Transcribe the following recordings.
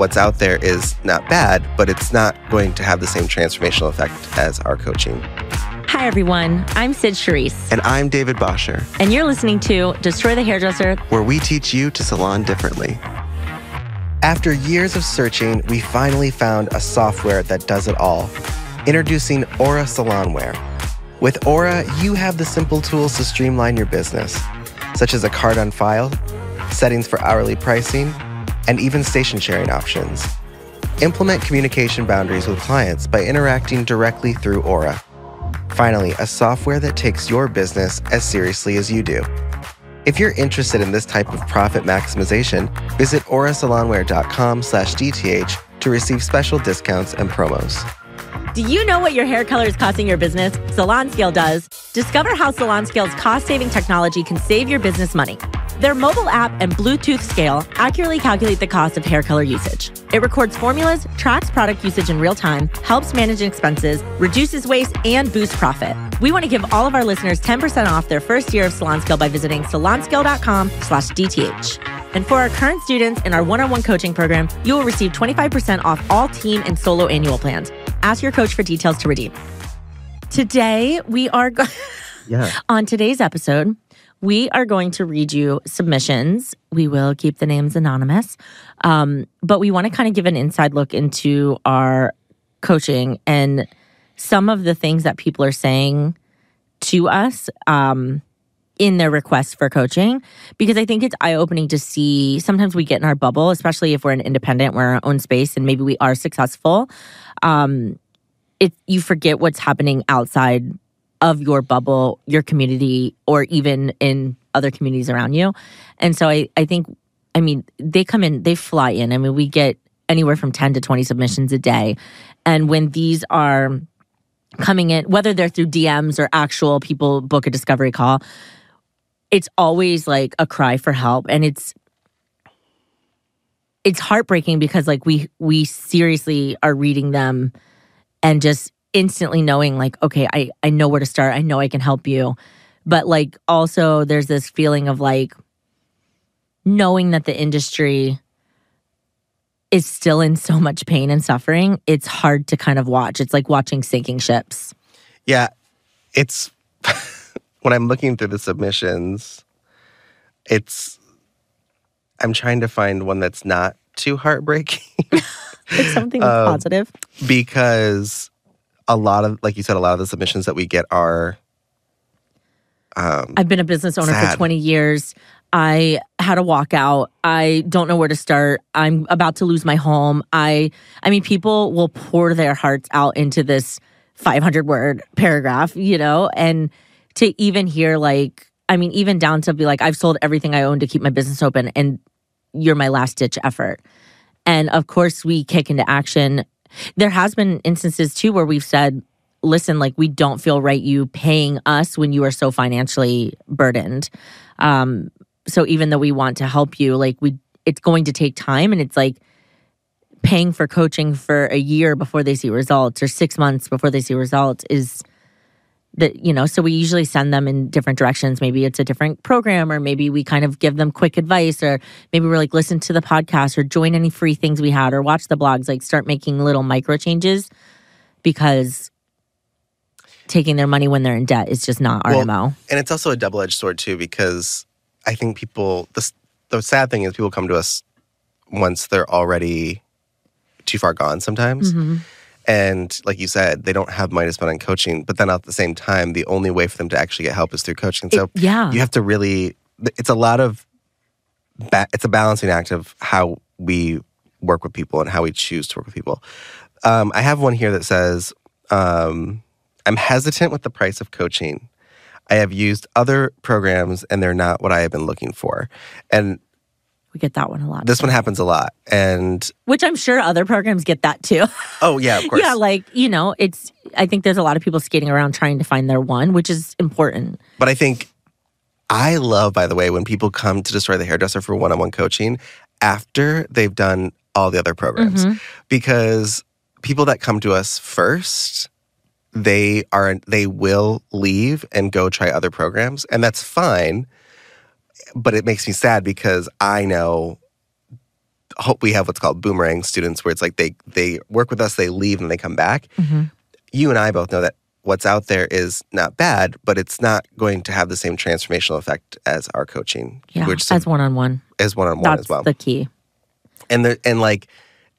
what's out there is not bad, but it's not going to have the same transformational effect as our coaching. Hi, everyone. I'm Cyd Charisse. And I'm David Bosher. And you're listening to Destroy the Hairdresser, where we teach you to salon differently. After years of searching, we finally found a software that does it all. Introducing Aura Salonware. With Aura, you have the simple tools to streamline your business, such as a card on file, settings for hourly pricing, and even station sharing options. Implement communication boundaries with clients by interacting directly through Aura. Finally, a software that takes your business as seriously as you do. If you're interested in this type of profit maximization, visit aurasalonware.com slash DTH to receive special discounts and promos. Do you know what your hair color is costing your business? SalonScale does. Discover how SalonScale's cost-saving technology can save your business money. Their mobile app and Bluetooth scale accurately calculate the cost of hair color usage. It records formulas, tracks product usage in real time, helps manage expenses, reduces waste, and boosts profit. We want to give all of our listeners 10% off their first year of SalonScale by visiting salonscale.com slash DTH. And for our current students in our one-on-one coaching program, you will receive 25% off all team and solo annual plans. Ask your coach for details to redeem. Today, we are go- yeah. on today's episode, we are going to read you submissions. We will keep the names anonymous, um, but we want to kind of give an inside look into our coaching and some of the things that people are saying to us um, in their requests for coaching. Because I think it's eye opening to see sometimes we get in our bubble, especially if we're an independent, we're our own space, and maybe we are successful. Um, it you forget what's happening outside of your bubble, your community, or even in other communities around you. And so I, I think, I mean, they come in, they fly in. I mean, we get anywhere from 10 to 20 submissions a day. And when these are coming in, whether they're through DMs or actual people book a discovery call, it's always like a cry for help. And it's, it's heartbreaking because like we we seriously are reading them and just instantly knowing like okay i i know where to start. I know i can help you. But like also there's this feeling of like knowing that the industry is still in so much pain and suffering it's hard to kind of watch. It's like watching sinking ships. Yeah it's when i'm looking through the submissions it's i'm trying to find one that's not too heartbreaking. Like something um, positive. because a lot of, like you said, a lot of the submissions that we get are. Um, I've been a business owner sad. for 20 years. I had a walkout. I don't know where to start. I'm about to lose my home. I I mean people will pour their hearts out into this 500 word paragraph, you know, and to even hear like I mean even down to be like I've sold everything I own to keep my business open and you're my last ditch effort. And of course we kick into action there has been instances too where we've said, listen, like we don't feel right you paying us when you are so financially burdened. Um, so even though we want to help you, like we, it's going to take time, and it's like paying for coaching for a year before they see results or six months before they see results is that you know so we usually send them in different directions. Maybe it's a different program or maybe we kind of give them quick advice or maybe we're like listen to the podcast or join any free things we had or watch the blogs like start making little micro changes because taking their money when they're in debt is just not our well, mo and it's also a double-edged sword too because i think people the, the sad thing is people come to us once they're already too far gone sometimes. Mm-hmm and like you said, they don't have money to spend on coaching. But then at the same time, the only way for them to actually get help is through coaching. So it, yeah, you have to really. It's a lot of. Ba- it's a balancing act of how we work with people and how we choose to work with people. Um, I have one here that says, um, "I'm hesitant with the price of coaching. I have used other programs and they're not what I have been looking for." And we get that one a lot. This one happens a lot. And which I'm sure other programs get that too. Oh, yeah, of course. yeah, like, you know, it's, I think there's a lot of people skating around trying to find their one, which is important. But I think I love, by the way, when people come to Destroy the Hairdresser for one on one coaching after they've done all the other programs. Mm-hmm. Because people that come to us first, they are they will leave and go try other programs and that's fine but it makes me sad because I know hope we have what's called boomerang students, where it's like they they work with us, they leave, and they come back. Mm-hmm. You and I both know that what's out there is not bad, but it's not going to have the same transformational effect as our coaching, Yeah, which as one on one. is one on one That's as well. the key. and there, and like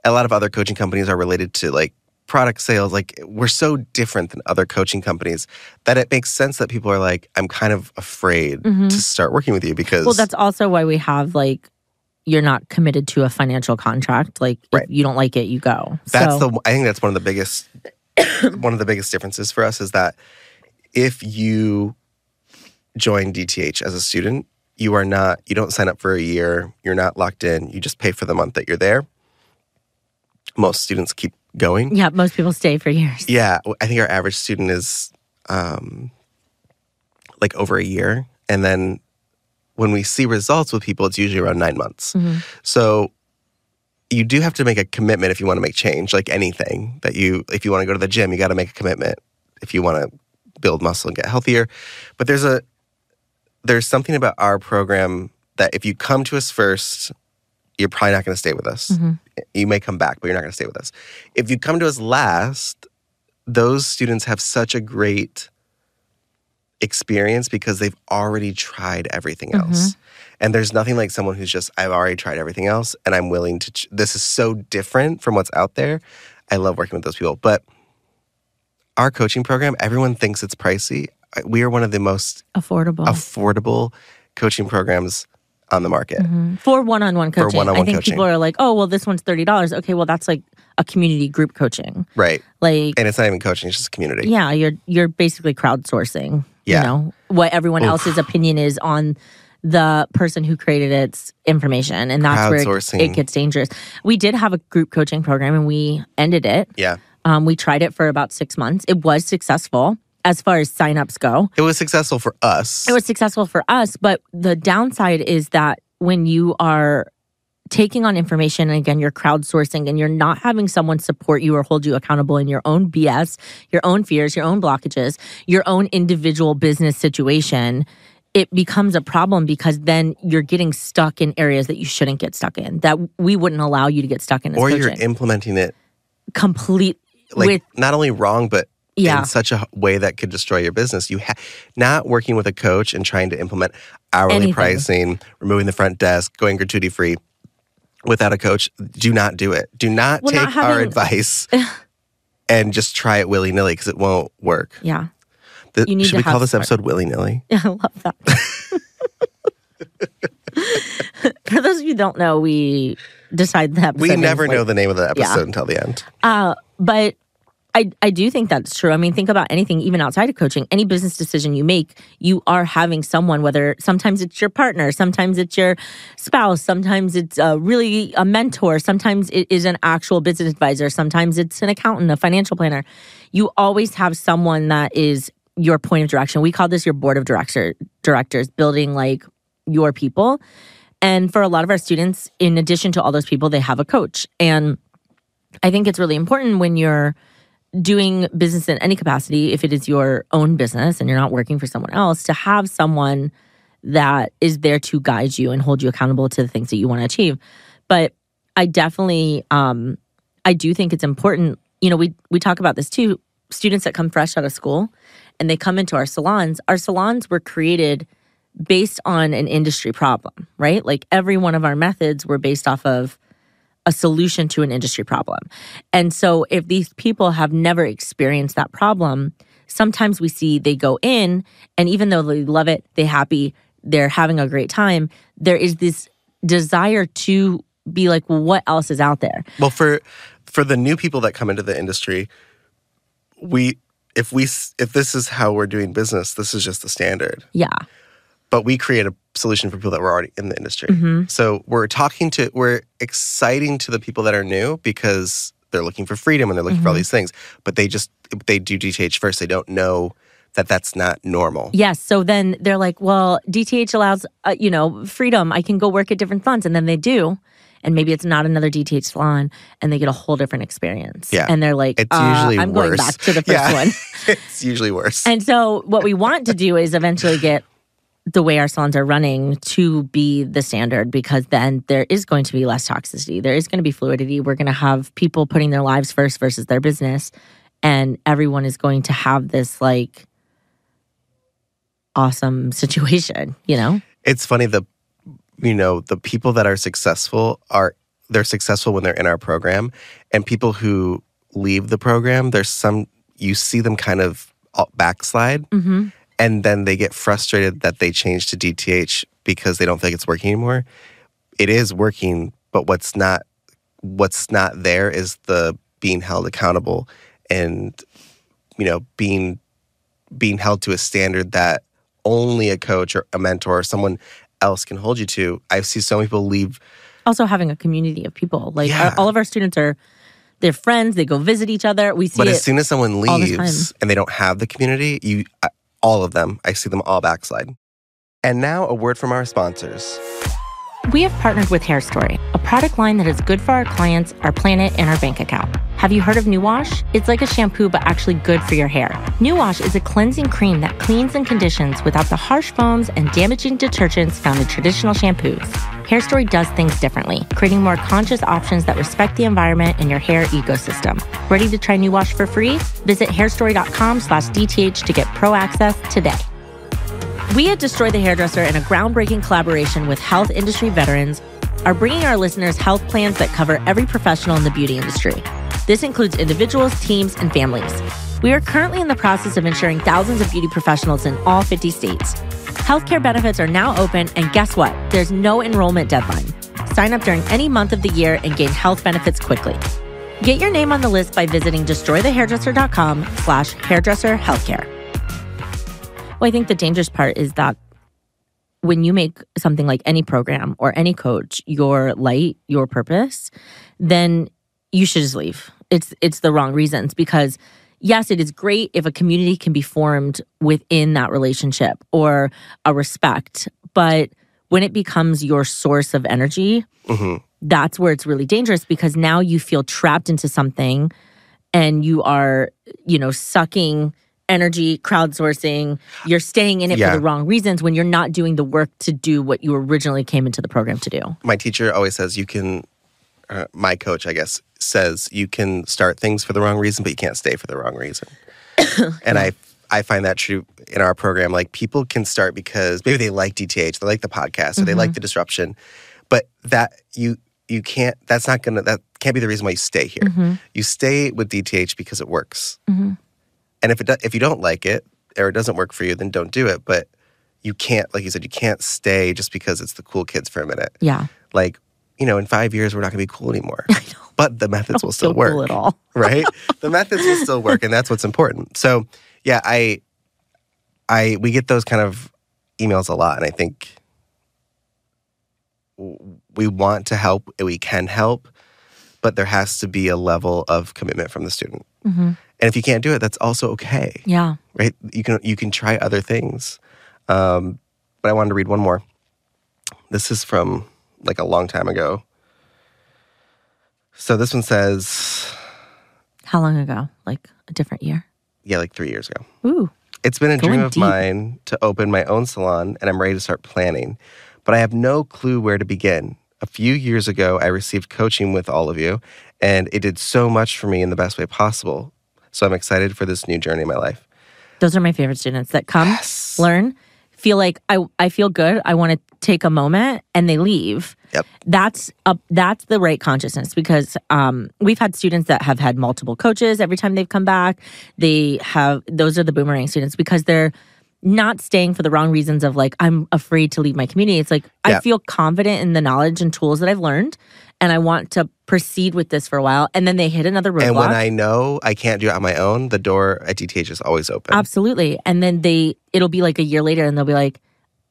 a lot of other coaching companies are related to like product sales like we're so different than other coaching companies that it makes sense that people are like i'm kind of afraid to start working with you because Mm-hmm. Well, that's also why we have like you're not committed to a financial contract. Like Right. if you don't like it, you go. that's so, the i think that's one of the biggest one of the biggest differences for us is that if you join dth as a student you are not you don't sign up for a year you're not locked in you just pay for the month that you're there most students keep going yeah, most people stay for years. Yeah, I think our average student is um, like over a year, and then when we see results with people, it's usually around nine months. So you do have to make a commitment if you want to make change. Like anything that you, if you want to go to the gym, you got to make a commitment. If you want to build muscle and get healthier, but there's a there's something about our program that if you come to us first, you're probably not going to stay with us. Mm-hmm. You may come back, but you're not going to stay with us. If you come to us last, those students have such a great experience because they've already tried everything mm-hmm. else. And there's nothing like someone who's just, I've already tried everything else and I'm willing to, ch- this is so different from what's out there. I love working with those people. But our coaching program, everyone thinks it's pricey. We are one of the most Affordable. affordable coaching programs on the market. for one-on-one coaching. For one-on-one I think coaching. people are like, "Oh, well, this one's thirty dollars." Okay, well, that's like a community group coaching. Right. Like, And it's not even coaching, it's just community. yeah, you're you're basically crowdsourcing. Yeah. You know what everyone else's opinion is on the person who created its information, and that's where it, it gets dangerous. We did have a group coaching program, and we ended it. Yeah. Um, we tried it for about six months. It was successful as far as signups go. It was successful for us. It was successful for us, but the downside is that when you are taking on information and again you're crowdsourcing and you're not having someone support you or hold you accountable in your own BS, your own fears, your own blockages, your own individual business situation, it becomes a problem because then you're getting stuck in areas that you shouldn't get stuck in that we wouldn't allow you to get stuck in as or coaching. you're implementing it complete like with not only wrong, but Yeah. in such a way that could destroy your business. You ha- not working with a coach and trying to implement hourly Anything. pricing, removing the front desk, going gratuity free without a coach. Do not do it. Do not Well, take not our advice and just try it willy nilly because it won't work. yeah. The- You need should we call this smart- episode willy nilly? Yeah, I love that. For those of you who don't know, we decide the episode. We never like- know the name of the Yeah. episode until the end. Uh, but I, I do think that's true. I mean, think about anything, even outside of coaching, any business decision you make, you are having someone, whether sometimes it's your partner, sometimes it's your spouse, sometimes it's uh, really a mentor, sometimes it is an actual business advisor, sometimes it's an accountant, a financial planner. You always have someone that is your point of direction. We call this your board of director, directors, building like your people. And for a lot of our students, in addition to all those people, they have a coach. And I think it's really important when you're doing business in any capacity, if it is your own business and you're not working for someone else, to have someone that is there to guide you and hold you accountable to the things that you want to achieve. But I definitely, um, I do think it's important. You know, we we talk about this too. Students that come fresh out of school and they come into our salons. Our salons were created based on an industry problem, right? Like every one of our methods were based off of a solution to an industry problem. And so if these people have never experienced that problem, sometimes we see they go in and even though they love it, they happy, they're having a great time, there is this desire to be like, well, what else is out there? Well, for for the new people that come into the industry, we if we if this is how we're doing business, this is just the standard. Yeah. But we create a solution for people that were already in the industry. Mm-hmm. So we're talking to we're exciting to the people that are new because they're looking for freedom and they're looking for Mm-hmm. all these things. But they just they do DTH first. They don't know that that's not normal. Yes. So then they're like, well, DTH allows, uh, you know, freedom. I can go work at different salons. And then they do. And maybe it's not another DTH salon and they get a whole different experience. Yeah. And they're like, It's uh, usually I'm worse. going back to the first Yeah. one. it's usually worse. And so what we want to do is eventually get the way our salons are running to be the standard because then there is going to be less toxicity. There is going to be fluidity. We're going to have people putting their lives first versus their business. And everyone is going to have this like awesome situation, you know? It's funny the you know, the people that are successful are they're successful when they're in our program and people who leave the program, there's some you see them kind of uh, backslide Mm-hmm. And then they get frustrated that they change to DTH because they don't think it's working anymore. It is working, but what's not what's not there is the being held accountable and you know being being held to a standard that only a coach or a mentor or someone else can hold you to. I see so many people leave Also, having a community of people. Like, Yeah. our- all of our students are, they're friends, they go visit each other. We see But as soon as someone leaves and they don't have the community, you all of them, I see them all backslide. And now a word from our sponsors. We have partnered with Hairstory, a product line that is good for our clients, our planet, and our bank account. Have you heard of New Wash? It's like a shampoo, but actually good for your hair. New Wash is a cleansing cream that cleans and conditions without the harsh foams and damaging detergents found in traditional shampoos. Hairstory does things differently, creating more conscious options that respect the environment and your hair ecosystem. Ready to try New Wash for free? Visit hairstory.com slash DTH to get pro access today. We at Destroy the Hairdresser, in a groundbreaking collaboration with health industry veterans, are bringing our listeners health plans that cover every professional in the beauty industry. This includes individuals, teams, and families. We are currently in the process of insuring thousands of beauty professionals in all 50 states. Healthcare benefits are now open, and guess what? There's no enrollment deadline. Sign up during any month of the year and gain health benefits quickly. Get your name on the list by visiting destroythehairdresser.com slash hairdresser healthcare. Well, I think the dangerous part is that when you make something like any program or any coach your light, your purpose, then you should just leave. It's it's the wrong reasons because yes, it is great if a community can be formed within that relationship or a respect, but when it becomes your source of energy, hmm that's where it's really dangerous because now you feel trapped into something and you are, you know, sucking energy, crowdsourcing. You're staying in it Yeah. for the wrong reasons when you're not doing the work to do what you originally came into the program to do. My teacher always says you can, uh, my coach, I guess, says you can start things for the wrong reason, but you can't stay for the wrong reason. and I, I find that true in our program. Like people can start because maybe they like DTH, they like the podcast, or they like the disruption, but that you you can't. That's not gonna. That can't be the reason why you stay here. You stay with DTH because it works. Mhm. And if it do, if you don't like it or it doesn't work for you, then don't do it. But you can't, like you said, you can't stay just because it's the cool kids for a minute. Yeah. Like, you know, in five years we're not gonna be cool anymore. I know. But the methods will still work cool at all. right? the methods will still work, and that's what's important. So, yeah, I, I, we get those kind of emails a lot, and I think we want to help, we can help, but there has to be a level of commitment from the student. hmm And if you can't do it, that's also okay, Yeah. right? You can you can try other things. Um, but I wanted to read one more. This is from like a long time ago. So this one says, How long ago? Like a different year? yeah, like three years ago. Ooh. It's been a Going dream of deep. mine to open my own salon, and I'm ready to start planning, but I have no clue where to begin. A few years ago, I received coaching with all of you, and it did so much for me in the best way possible. So I'm excited for this new journey in my life. Those are my favorite students that come, Yes. learn, feel like I, I feel good. I want to take a moment and they leave. Yep. That's a, that's the right consciousness because um, we've had students that have had multiple coaches every time they've come back. They have those are the boomerang students because they're not staying for the wrong reasons of like I'm afraid to leave my community. It's like Yeah. I feel confident in the knowledge and tools that I've learned and I want to proceed with this for a while and then they hit another roadblock. And when I know I can't do it on my own, the door at DTH is always open. Absolutely. And then they it'll be like a year later and they'll be like,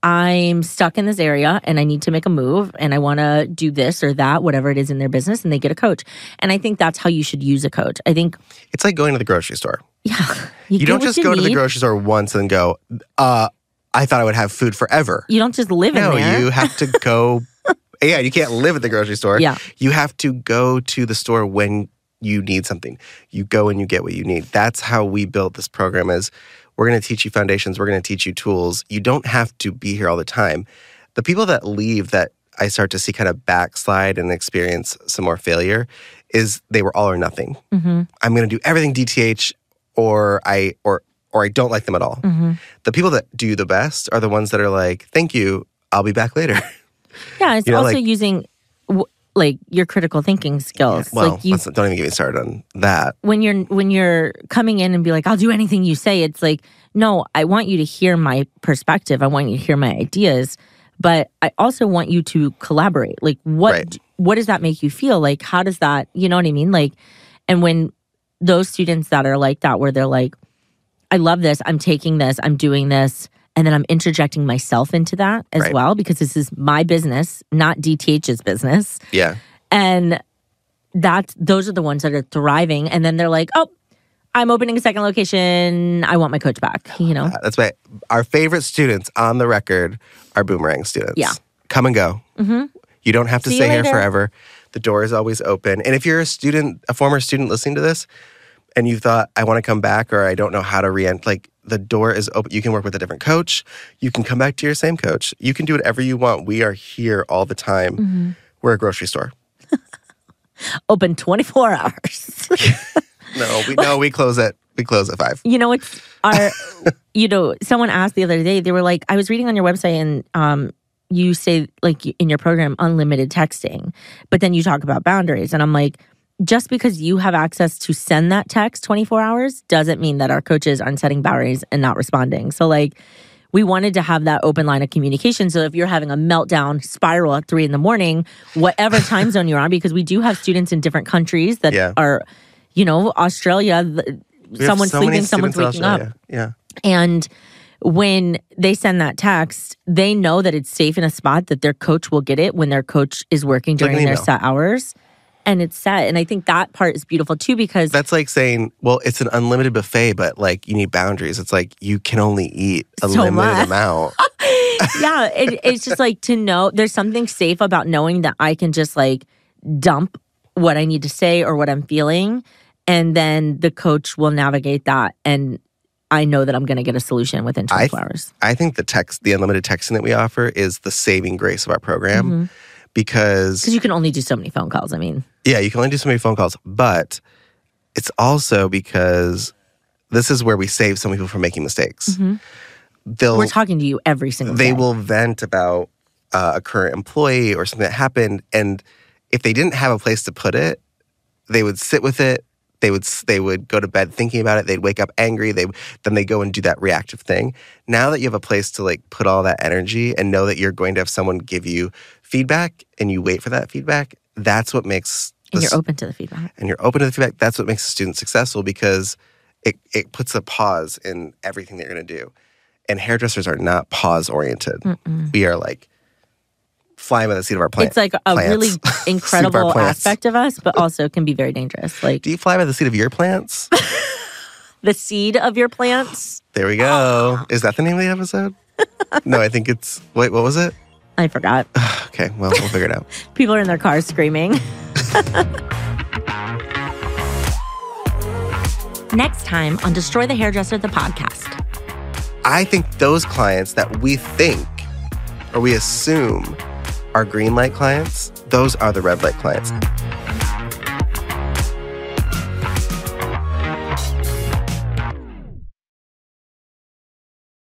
I'm stuck in this area and I need to make a move and I want to do this or that, whatever it is in their business, and they get a coach. And I think that's how you should use a coach. I think, It's like going to the grocery store. yeah, You, get don't just you go to the grocery store once and go, uh, I thought I would have food forever. You don't just live no, in there. No, you have to go. yeah, you can't live at the grocery store. Yeah. You have to go to the store when you need something. You go and you get what you need. That's how we built this program is We're going to teach you foundations. We're going to teach you tools. You don't have to be here all the time. The people that leave that I start to see kind of backslide and experience some more failure is they were all or nothing. Mm-hmm. I'm going to do everything DTH or I or or I don't like them at all. Mm-hmm. The people that do the best are the ones that are like, "Thank you, I'll be back later." Yeah, it's You know, also like- using like your critical thinking skills. well, like you don't even get me started on that. when you're when you're coming in and be like, I'll do anything you say. It's like, no, I want you to hear my perspective. I want you to hear my ideas, but I also want you to collaborate. Like, what Right. what does that make you feel? Like, how does that? You know what I mean? Like, and when those students that are like that, where they're like, I love this. I'm taking this. I'm doing this. And then I'm interjecting myself into that as Right. well because this is my business, not DTH's business Yeah. and that's those are the ones that are thriving and then they're like oh i'm opening a second location i want my coach back you know That's why our favorite students on the record are boomerang students. Yeah. Come and go. mm-hmm. You don't have to See stay here forever. The door is always open. And if you're a student, a former student listening to this, and you thought, I want to come back or I don't know how to re like the door is open. You can work with a different coach. You can come back to your same coach. You can do whatever you want. We are here all the time. Mm-hmm. We're a grocery store. open 24 hours No, we no, we close at we close at five. you know it's our you know someone asked the other day they were like i was reading on your website and um you say like in your program unlimited texting but then you talk about boundaries and i'm like just because you have access to send that text 24 hours doesn't mean that our coaches aren't setting boundaries and not responding so like we wanted to have that open line of communication so if you're having a meltdown spiral at three in the morning whatever time zone you're on because we do have students in different countries that Yeah. are you know australia We someone's so sleeping someone's waking up Yeah. and when they send that text, they know that it's safe in a spot that their coach will get it when their coach is working like during their set hours. And it's set. And I think that part is beautiful too because That's like saying, well, it's an unlimited buffet, but like you need boundaries. It's like you can only eat a So limited much. amount. yeah, it, it's just like to know there's something safe about knowing that I can just like dump what I need to say or what I'm feeling. And then the coach will navigate that. And I know that I'm going to get a solution within I 24 hours. I think the text, the unlimited texting that we offer is the saving grace of our program mm-hmm. Because, Because you can only do so many phone calls. I mean, yeah, you can only do so many phone calls, but it's also because this is where we save some people from making mistakes. They'll, we're talking to you every single they day. will vent about uh, a current employee or something that happened and if they didn't have a place to put it they would sit with it they would they would go to bed thinking about it they'd wake up angry they then they go and do that reactive thing now that you have a place to like put all that energy and know that you're going to have someone give you feedback and you wait for that feedback that's what makes and you're open to the feedback. and you're open to the feedback, that's what makes a student successful because it, it puts a pause in everything that you're going to do. And hairdressers are not pause oriented. We are like flying by the seat of our plant. it's like a plants. really incredible aspect of us, but also can be very dangerous. Like Do you fly by the seat of your plants? the seed of your plants. there we go. Is that the name of the episode? no, I think it's. Wait, what was it? I forgot. Okay, well, we'll figure it out. People are in their cars screaming. Next time on Destroy the Hairdresser, the podcast. I think those clients that we think or we assume are green light clients, those are the red light clients.